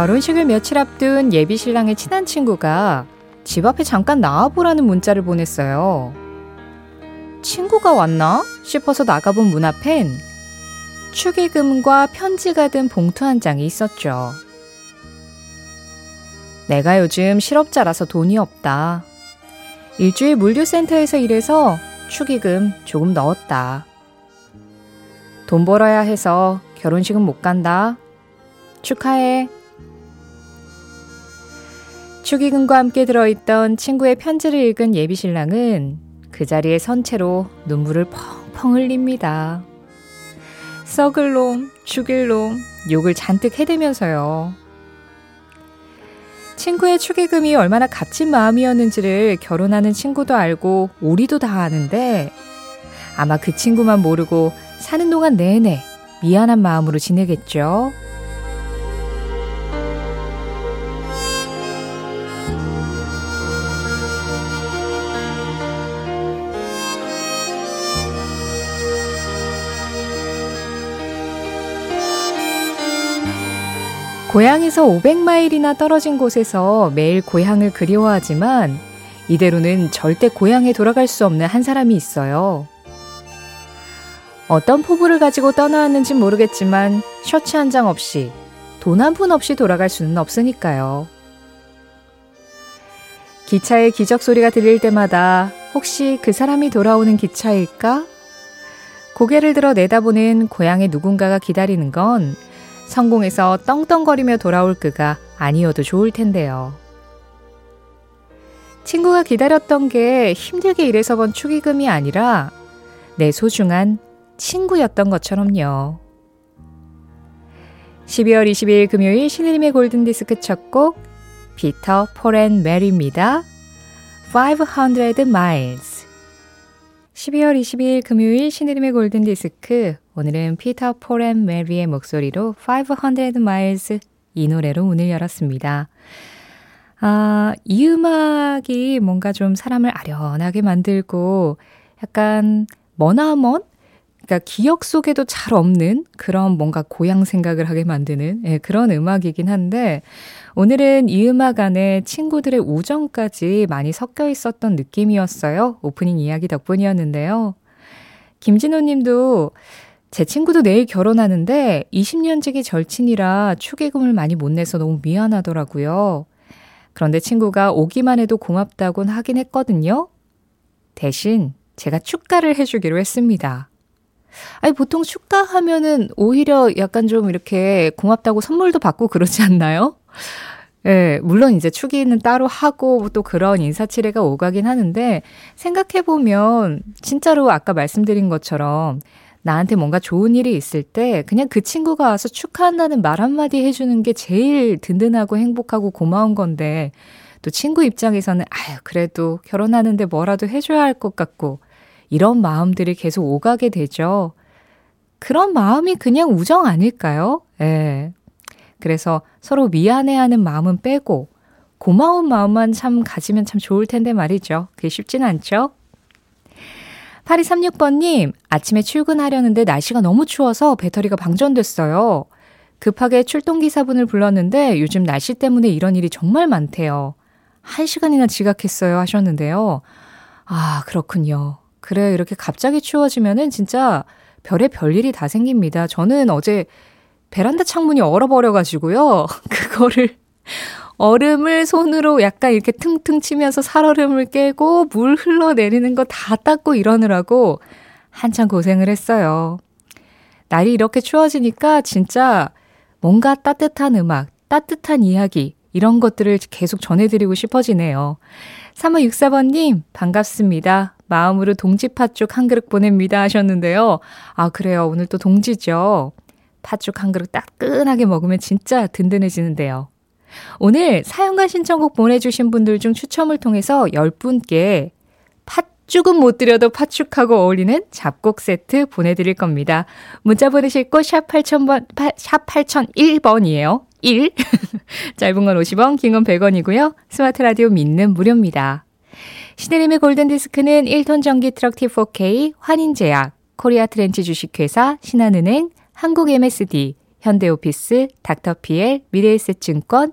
결혼식을 며칠 앞둔 예비 신랑의 친한 친구가 집 앞에 잠깐 나와보라는 문자를 보냈어요. 친구가 왔나 싶어서 나가본 문 앞엔 축의금과 편지가 든 봉투 한 장이 있었죠. 내가 요즘 실업자라서 돈이 없다. 일주일 물류센터에서 일해서 축의금 조금 넣었다. 돈 벌어야 해서 결혼식은 못 간다. 축하해. 축의금과 함께 들어있던 친구의 편지를 읽은 예비 신랑은 그 자리에 선 채로 눈물을 펑펑 흘립니다. 썩을 놈, 죽일 놈, 욕을 잔뜩 해대면서요. 친구의 축의금이 얼마나 값진 마음이었는지를 결혼하는 친구도 알고 우리도 다 아는데 아마 그 친구만 모르고 사는 동안 내내 미안한 마음으로 지내겠죠. 고향에서 500마일이나 떨어진 곳에서 매일 고향을 그리워하지만 이대로는 절대 고향에 돌아갈 수 없는 한 사람이 있어요. 어떤 포부를 가지고 떠나왔는지 모르겠지만 셔츠 한 장 없이 돈 한 푼 없이 돌아갈 수는 없으니까요. 기차의 기적 소리가 들릴 때마다 혹시 그 사람이 돌아오는 기차일까? 고개를 들어 내다보는 고향의 누군가가 기다리는 건 성공해서 떵떵거리며 돌아올 그가 아니어도 좋을 텐데요. 친구가 기다렸던 게 힘들게 일해서 번 축의금이 아니라 내 소중한 친구였던 것처럼요. 12월 20일 금요일 신혜림의 골든디스크 첫 곡 피터 폴앤 메리입니다. 500 miles 12월 22일 금요일 신혜림의 골든디스크 오늘은 피터 폴앤 메리의 목소리로 500 miles 이 노래로 문을 열었습니다. 아, 이 음악이 뭔가 좀 사람을 아련하게 만들고 약간 머나먼? 그러니까 기억 속에도 잘 없는 그런 뭔가 고향 생각을 하게 만드는 예, 그런 음악이긴 한데 오늘은 이 음악 안에 친구들의 우정까지 많이 섞여 있었던 느낌이었어요. 오프닝 이야기 덕분이었는데요. 김진호 님도 제 친구도 내일 결혼하는데 20년 지기 절친이라 축의금을 많이 못 내서 너무 미안하더라고요. 그런데 친구가 오기만 해도 고맙다곤 하긴 했거든요. 대신 제가 축가를 해주기로 했습니다. 아니, 보통 축가 하면은 오히려 약간 좀 이렇게 고맙다고 선물도 받고 그러지 않나요? 예, 네, 물론 이제 축의는 따로 하고 또 그런 인사치레가 오가긴 하는데 생각해보면 진짜로 아까 말씀드린 것처럼 나한테 뭔가 좋은 일이 있을 때 그냥 그 친구가 와서 축하한다는 말 한마디 해주는 게 제일 든든하고 행복하고 고마운 건데 또 친구 입장에서는 아유, 그래도 결혼하는데 뭐라도 해줘야 할 것 같고 이런 마음들이 계속 오가게 되죠. 그런 마음이 그냥 우정 아닐까요? 예. 네. 그래서 서로 미안해하는 마음은 빼고 고마운 마음만 참 가지면 참 좋을 텐데 말이죠. 그게 쉽진 않죠? 8236번님, 아침에 출근하려는데 날씨가 너무 추워서 배터리가 방전됐어요. 급하게 출동기사분을 불렀는데 요즘 날씨 때문에 이런 일이 정말 많대요. 한 시간이나 지각했어요 하셨는데요. 아, 그렇군요. 그래, 이렇게 갑자기 추워지면은 진짜 별의 별일이 다 생깁니다. 저는 어제 베란다 창문이 얼어버려가지고요. 그거를 얼음을 손으로 약간 이렇게 퉁퉁 치면서 살얼음을 깨고 물 흘러내리는 거 다 닦고 이러느라고 한참 고생을 했어요. 날이 이렇게 추워지니까 진짜 뭔가 따뜻한 음악, 따뜻한 이야기, 이런 것들을 계속 전해드리고 싶어지네요. 3564번님, 반갑습니다. 마음으로 동지 팥죽 한 그릇 보냅니다 하셨는데요. 아, 그래요. 오늘 또 동지죠. 팥죽 한 그릇 따끈하게 먹으면 진짜 든든해지는데요. 오늘 사연과 신청곡 보내주신 분들 중 추첨을 통해서 10분께 팥죽은 못 드려도 팥죽하고 어울리는 잡곡 세트 보내드릴 겁니다. 문자 보내실 곳 샵 8000번, 샵 8001번이에요. 1. 짧은 건 50원, 긴 건 100원이고요. 스마트 라디오 믿는 무료입니다. 신혜림의 골든디스크는 1톤 전기 트럭 T4K, 환인제약, 코리아 트렌치 주식회사, 신한은행, 한국 MSD, 현대오피스, 닥터피엘, 미래에셋증권,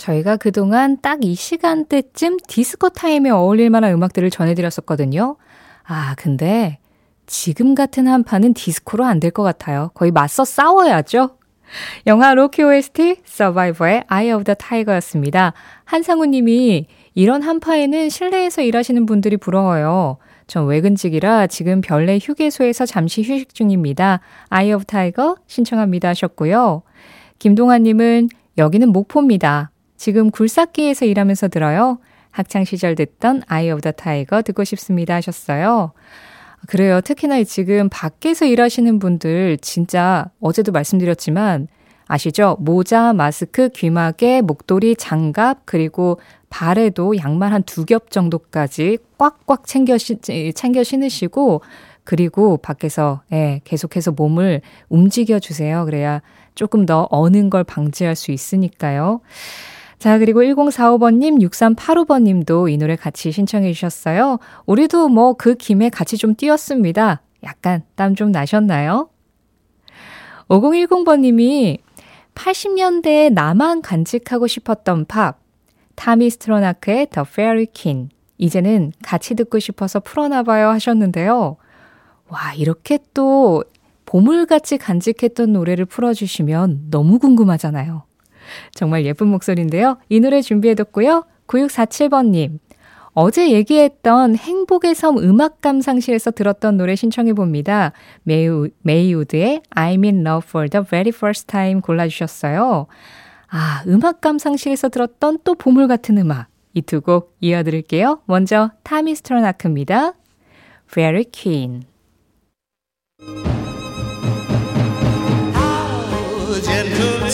저희가 그동안 딱 이 시간대쯤 디스코 타임에 어울릴 만한 음악들을 전해드렸었거든요. 아, 근데 지금 같은 한판은 디스코로 안 될 것 같아요. 거의 맞서 싸워야죠. 영화 로키 OST 서바이버의 Eye of the Tiger였습니다. 한상우 님이 이런 한파에는 실내에서 일하시는 분들이 부러워요. 전 외근직이라 지금 별내 휴게소에서 잠시 휴식 중입니다. Eye of Tiger 신청합니다 하셨고요. 김동환 님은 여기는 목포입니다. 지금 굴삭기에서 일하면서 들어요. 학창 시절 듣던 Eye of the Tiger 듣고 싶습니다 하셨어요. 그래요. 특히나 지금 밖에서 일하시는 분들 진짜 어제도 말씀드렸지만 아시죠? 모자, 마스크, 귀마개, 목도리, 장갑, 그리고 발에도 양말 한 두 겹 정도까지 꽉꽉 챙겨, 시, 챙겨 신으시고, 그리고 밖에서, 예, 계속해서 몸을 움직여 주세요. 그래야 조금 더 어는 걸 방지할 수 있으니까요. 자, 그리고 1045번님, 6385번님도 이 노래 같이 신청해 주셨어요. 우리도 뭐 그 김에 같이 좀 뛰었습니다. 약간 땀 좀 나셨나요? 5010번님이 80년대에 나만 간직하고 싶었던 팝, 타미 스트로나크의 The Fairy King. 이제는 같이 듣고 싶어서 풀어놔봐요 하셨는데요. 와, 이렇게 또 보물같이 간직했던 노래를 풀어주시면 너무 궁금하잖아요. 정말 예쁜 목소리인데요. 이 노래 준비해뒀고요. 9647번님. 어제 얘기했던 행복의 섬 음악 감상실에서 들었던 노래 신청해 봅니다. 메이우, 메이우드의 I'm in love for the very first time 골라주셨어요. 아, 음악 감상실에서 들었던 또 보물 같은 음악. 이 두 곡 이어드릴게요. 먼저 타미 스트로나크입니다. Fairy Queen.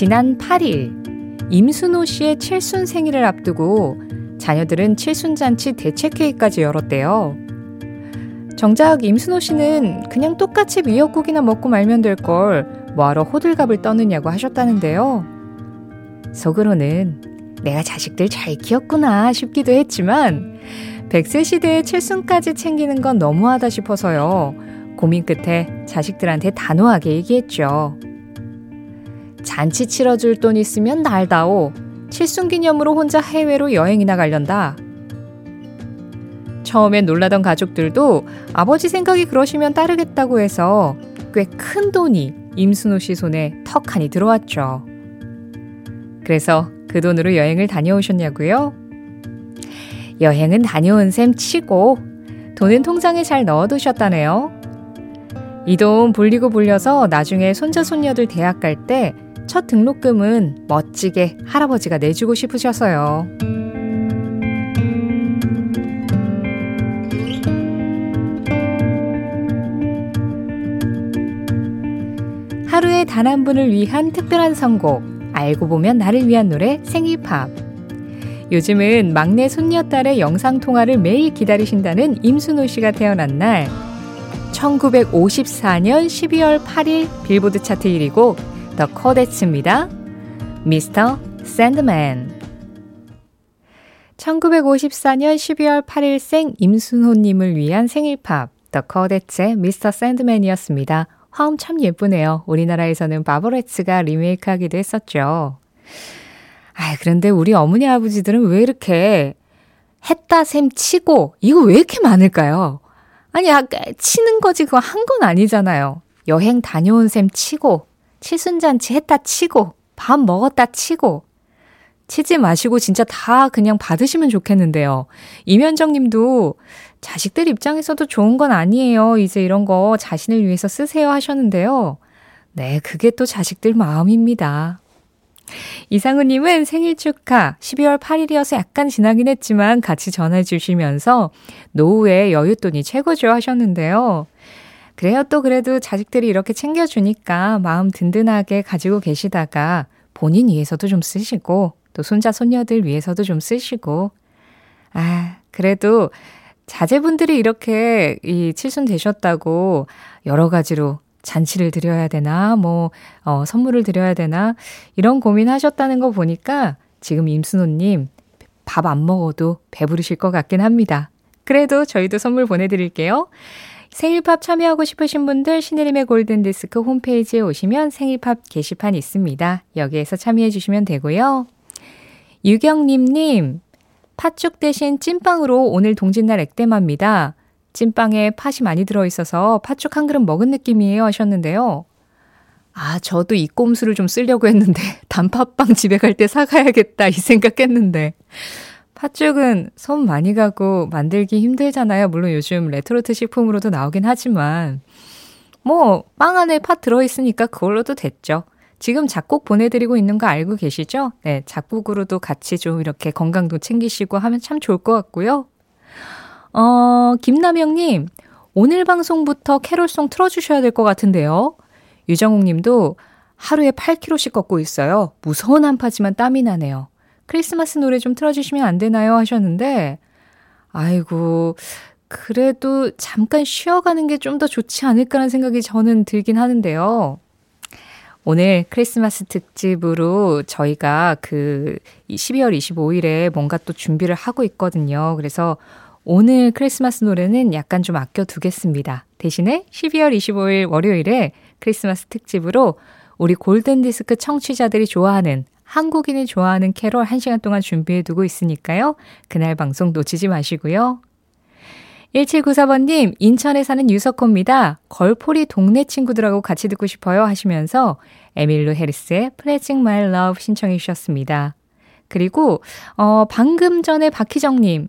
지난 8일 임순호 씨의 칠순 생일을 앞두고 자녀들은 칠순잔치 대책 회의까지 열었대요. 정작 임순호 씨는 그냥 똑같이 미역국이나 먹고 말면 될 걸 뭐하러 호들갑을 떠느냐고 하셨다는데요. 속으로는 내가 자식들 잘 키웠구나 싶기도 했지만 100세 시대에 칠순까지 챙기는 건 너무하다 싶어서요. 고민 끝에 자식들한테 단호하게 얘기했죠. 잔치 치러줄 돈 있으면 날다오. 칠순 기념으로 혼자 해외로 여행이나 가련다. 처음엔 놀라던 가족들도 아버지 생각이 그러시면 따르겠다고 해서 꽤 큰 돈이 임순호 씨 손에 턱하니 들어왔죠. 그래서 그 돈으로 여행을 다녀오셨냐고요? 여행은 다녀온 셈 치고 돈은 통장에 잘 넣어두셨다네요. 이 돈 불리고 불려서 나중에 손자 손녀들 대학 갈 때 첫 등록금은 멋지게 할아버지가 내주고 싶으셔서요. 하루에 단 한 분을 위한 특별한 선곡, 알고 보면 나를 위한 노래 생일팝. 요즘은 막내 손녀딸의 영상통화를 매일 기다리신다는 임순호 씨가 태어난 날, 1954년 12월 8일 빌보드 차트 1위고 더 코데츠입니다. 미스터 샌드맨 1954년 12월 8일생 임순호님을 위한 생일팝 더 코데츠의 미스터 샌드맨이었습니다. 화음 참 예쁘네요. 우리나라에서는 바버레츠가 리메이크하기도 했었죠. 아, 그런데 우리 어머니 아버지들은 왜 이렇게 했다 셈 치고 이거 왜 이렇게 많을까요? 아니, 치는 거지 그거 한 건 아니잖아요. 여행 다녀온 셈 치고 칠순잔치 했다 치고 밥 먹었다 치고 치지 마시고 진짜 다 그냥 받으시면 좋겠는데요. 이면정 님도 자식들 입장에서도 좋은 건 아니에요. 이제 이런 거 자신을 위해서 쓰세요 하셨는데요. 네, 그게 또 자식들 마음입니다. 이상우님은 생일 축하 12월 8일이어서 약간 지나긴 했지만 같이 전해 주시면서 노후에 여윳돈이 최고죠 하셨는데요. 그래요. 또 그래도 자식들이 이렇게 챙겨주니까 마음 든든하게 가지고 계시다가 본인 위해서도 좀 쓰시고 또 손자, 손녀들 위해서도 좀 쓰시고 아, 그래도 자제분들이 이렇게 이 칠순 되셨다고 여러 가지로 잔치를 드려야 되나, 뭐, 어, 선물을 드려야 되나, 이런 고민하셨다는 거 보니까 지금 임순호님 밥 안 먹어도 배부르실 것 같긴 합니다. 그래도 저희도 선물 보내드릴게요. 생일팝 참여하고 싶으신 분들 신혜림의 골든디스크 홈페이지에 오시면 생일팝 게시판 있습니다. 여기에서 참여해 주시면 되고요. 유경님님, 팥죽 대신 찐빵으로 오늘 동짓날 액땜합니다. 찐빵에 팥이 많이 들어있어서 팥죽 한 그릇 먹은 느낌이에요 하셨는데요. 아, 저도 이 꼼수를 좀 쓰려고 했는데, 단팥빵 집에 갈 때 사가야겠다, 이 생각했는데. 팥죽은 손 많이 가고 만들기 힘들잖아요. 물론 요즘 레토르트 식품으로도 나오긴 하지만, 뭐, 빵 안에 팥 들어있으니까 그걸로도 됐죠. 지금 잡곡 보내드리고 있는 거 알고 계시죠? 네, 잡곡으로도 같이 좀 이렇게 건강도 챙기시고 하면 참 좋을 것 같고요. 어, 김남영님, 오늘 방송부터 캐롤송 틀어주셔야 될 것 같은데요. 유정욱 님도 하루에 8kg씩 걷고 있어요. 무서운 한파지만 땀이 나네요. 크리스마스 노래 좀 틀어주시면 안 되나요? 하셨는데, 아이고, 그래도 잠깐 쉬어가는 게 좀 더 좋지 않을까라는 생각이 저는 들긴 하는데요. 오늘 크리스마스 특집으로 저희가 그 12월 25일에 뭔가 또 준비를 하고 있거든요. 그래서 오늘 크리스마스 노래는 약간 좀 아껴두겠습니다. 대신에 12월 25일 월요일에 크리스마스 특집으로 우리 골든디스크 청취자들이 좋아하는 한국인이 좋아하는 캐롤 1시간 동안 준비해두고 있으니까요. 그날 방송 놓치지 마시고요. 1794번님, 인천에 사는 유석호입니다. 걸포리 동네 친구들하고 같이 듣고 싶어요 하시면서 에밀로 헤리스의 Pledging My Love 신청해 주셨습니다. 그리고, 어, 방금 전에 박희정님,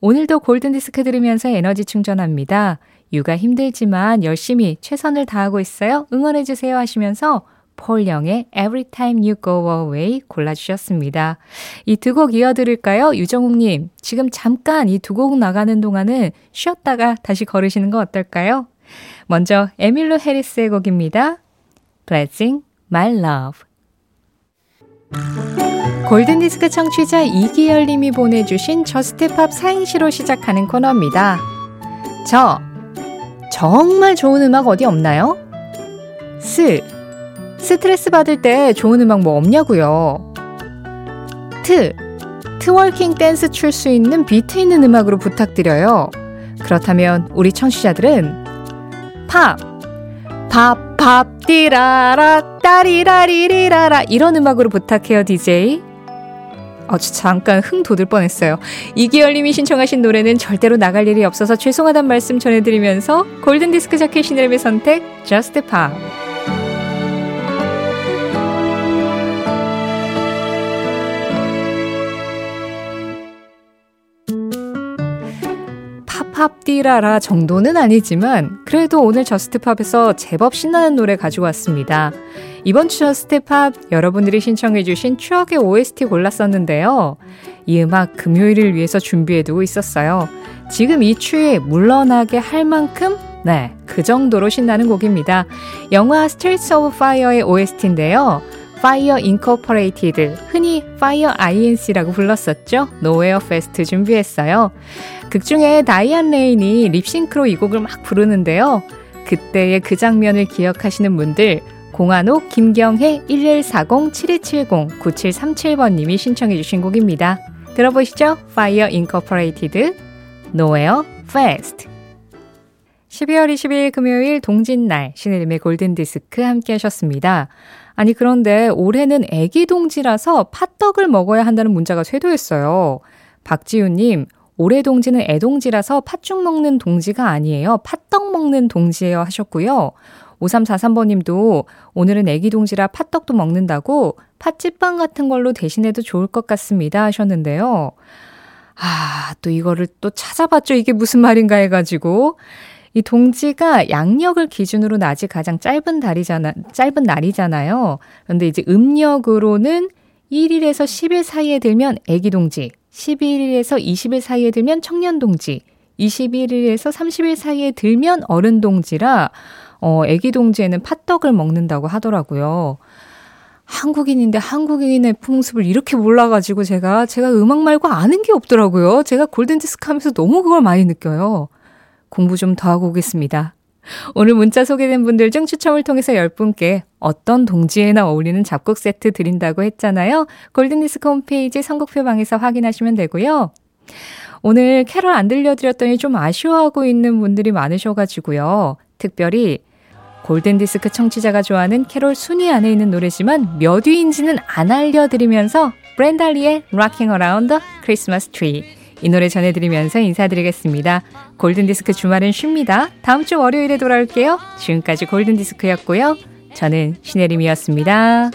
오늘도 골든디스크 들으면서 에너지 충전합니다. 육아 힘들지만 열심히 최선을 다하고 있어요. 응원해주세요 하시면서 폴 영의 Every Time You Go Away 골라주셨습니다. 이 두 곡 이어드릴까요? 유정욱님, 지금 잠깐 이 두 곡 나가는 동안은 쉬었다가 다시 걸으시는 거 어떨까요? 먼저 에밀루 해리스의 곡입니다. Pledging My Love. 골든디스크 청취자 이기열님이 보내주신 저스트팝 사행시로 시작하는 코너입니다. 저, 정말 좋은 음악 어디 없나요? 스, 스트레스 받을 때 좋은 음악 뭐 없냐고요. 트, twerking 댄스 출 수 있는 비트 있는 음악으로 부탁드려요. 그렇다면 우리 청취자들은 팝, 밥, 밥, 띠라라, 따리라리리라라 이런 음악으로 부탁해요, DJ. 아주 잠깐 흥 돋을 뻔했어요. 이기열님이 신청하신 노래는 절대로 나갈 일이 없어서 죄송하단 말씀 전해드리면서 골든디스크 자켓 시네림의 선택, Just Pop. 팝디라라 정도는 아니지만 그래도 오늘 저스트팝에서 제법 신나는 노래 가지고 왔습니다. 이번 주 저스트팝 여러분들이 신청해주신 추억의 OST 골랐었는데요. 이 음악 금요일을 위해서 준비해두고 있었어요. 지금 이 추위에 물러나게 할 만큼 네, 그 정도로 신나는 곡입니다. 영화 Streets of Fire의 OST인데요. Fire Incorporated, 흔히 Fire INC라고 불렀었죠. Nowhere Fast 준비했어요. 극 중에 다이안 레인이 립싱크로 이 곡을 막 부르는데요. 그때의 그 장면을 기억하시는 분들 공한옥 김경혜 1140-7270-9737번님이 신청해 주신 곡입니다. 들어보시죠. Fire Incorporated, Nowhere Fast 12월 20일 금요일 동짓날 신의림의 골든디스크 함께 하셨습니다. 아니, 그런데 올해는 애기 동지라서 팥떡을 먹어야 한다는 문자가 쇄도했어요. 박지우님, 올해 동지는 애동지라서 팥죽 먹는 동지가 아니에요. 팥떡 먹는 동지예요 하셨고요. 5343번님도 오늘은 애기 동지라 팥떡도 먹는다고 팥집빵 같은 걸로 대신해도 좋을 것 같습니다 하셨는데요. 아, 또 이거를 또 찾아봤죠. 이게 무슨 말인가 해가지고. 이 동지가 양력을 기준으로 낮이 가장 짧은 달이잖아, 짧은 날이잖아요. 그런데 이제 음력으로는 1일에서 10일 사이에 들면 애기 동지, 11일에서 20일 사이에 들면 청년 동지, 21일에서 30일 사이에 들면 어른 동지라, 어, 애기 동지에는 팥떡을 먹는다고 하더라고요. 한국인인데 한국인의 풍습을 이렇게 몰라가지고 제가, 제가 음악 말고 아는 게 없더라고요. 제가 골든디스크 하면서 너무 그걸 많이 느껴요. 공부 좀 더 하고 오겠습니다. 오늘 문자 소개된 분들 중 추첨을 통해서 10분께 어떤 동지에나 어울리는 잡곡 세트 드린다고 했잖아요. 골든디스크 홈페이지 선곡표 방에서 확인하시면 되고요. 오늘 캐럴 안 들려드렸더니 좀 아쉬워하고 있는 분들이 많으셔가지고요. 특별히 골든디스크 청취자가 좋아하는 캐롤 순위 안에 있는 노래지만 몇 위인지는 안 알려드리면서 브랜달리의 Rocking Around the Christmas Tree 이 노래 전해드리면서 인사드리겠습니다. 골든디스크 주말은 쉽니다. 다음 주 월요일에 돌아올게요. 지금까지 골든디스크였고요. 저는 신혜림이었습니다.